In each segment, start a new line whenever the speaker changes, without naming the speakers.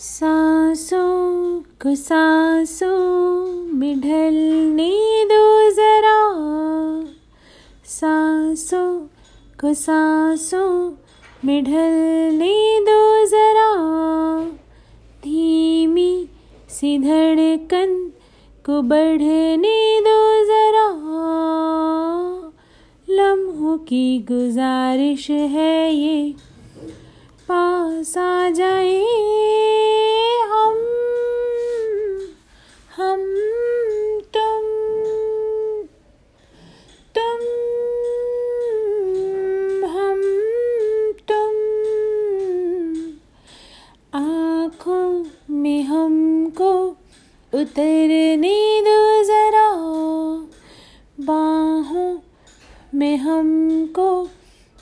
सांसों को सांसों में ढलने दो जरा। सांसों को सांसों में ढलने दो जरा। धीमी सी धड़कन को बढ़ने दो जरा। लम्हों की गुजारिश है ये पास आ जाए हम हम तुम तुम, हम तुम। आँखों में हमको उतरने दो जरा, बाहों में हमको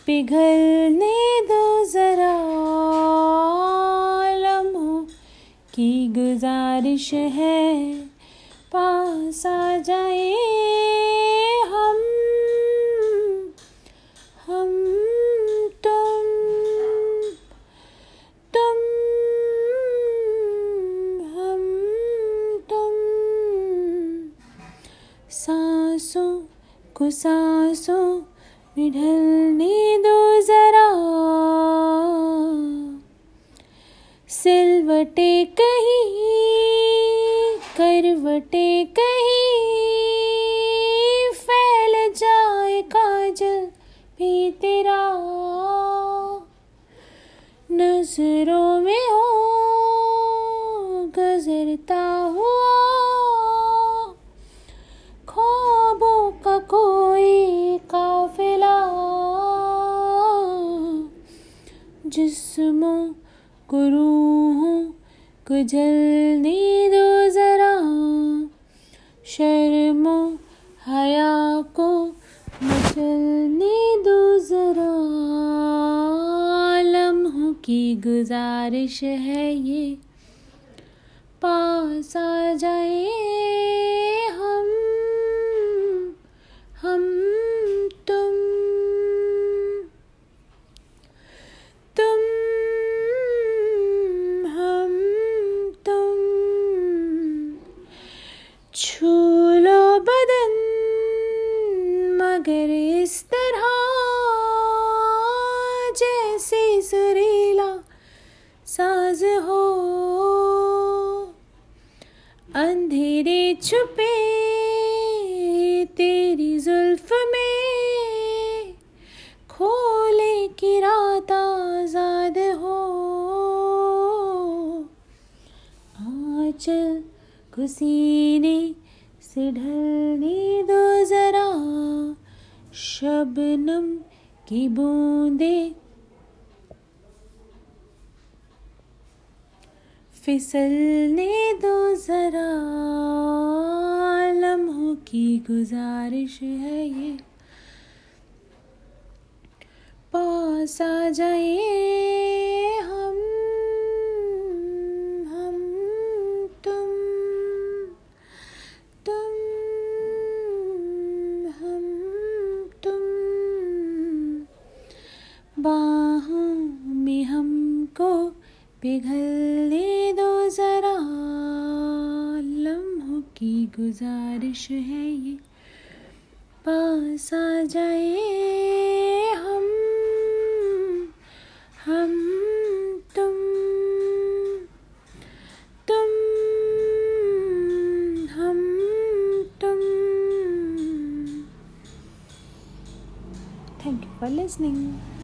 पिघलने दो जरा लम्हों की गुजारिश है। पास आ जाए हम हम तुम तुम, हम तुम। सांसों को सांसों ढलने दो जरा। सिलवटे कहीं करवटे कहीं फैल जाए काजल भी तेरा। नज़रों में जिस्मों को रूहों को दो जरा। शर्मो हया को मचलने दो जरा। की गुजारिश है ये, पास आ जाए हम हम तुम तुम हम तुम छू लो बदन मगर इस तरह जैसे सुरीला साज हो, अंधेरे छुपे तेरी जुल्फ में खोले की रात आज़ाद हो। आंचल सीने से ढलने दो जरा। शबनम की बूंदे। फिसलने दो जरा लम्हों की गुजारिश है ये। पास आ जाए हम हम तुम तुम हम तुम बाहों में हमको पिघलने दो जरा। लम्हों की गुजारिश है ये, पास आ जाए हम हम तुम तुम, हम तुम। Thank you for listening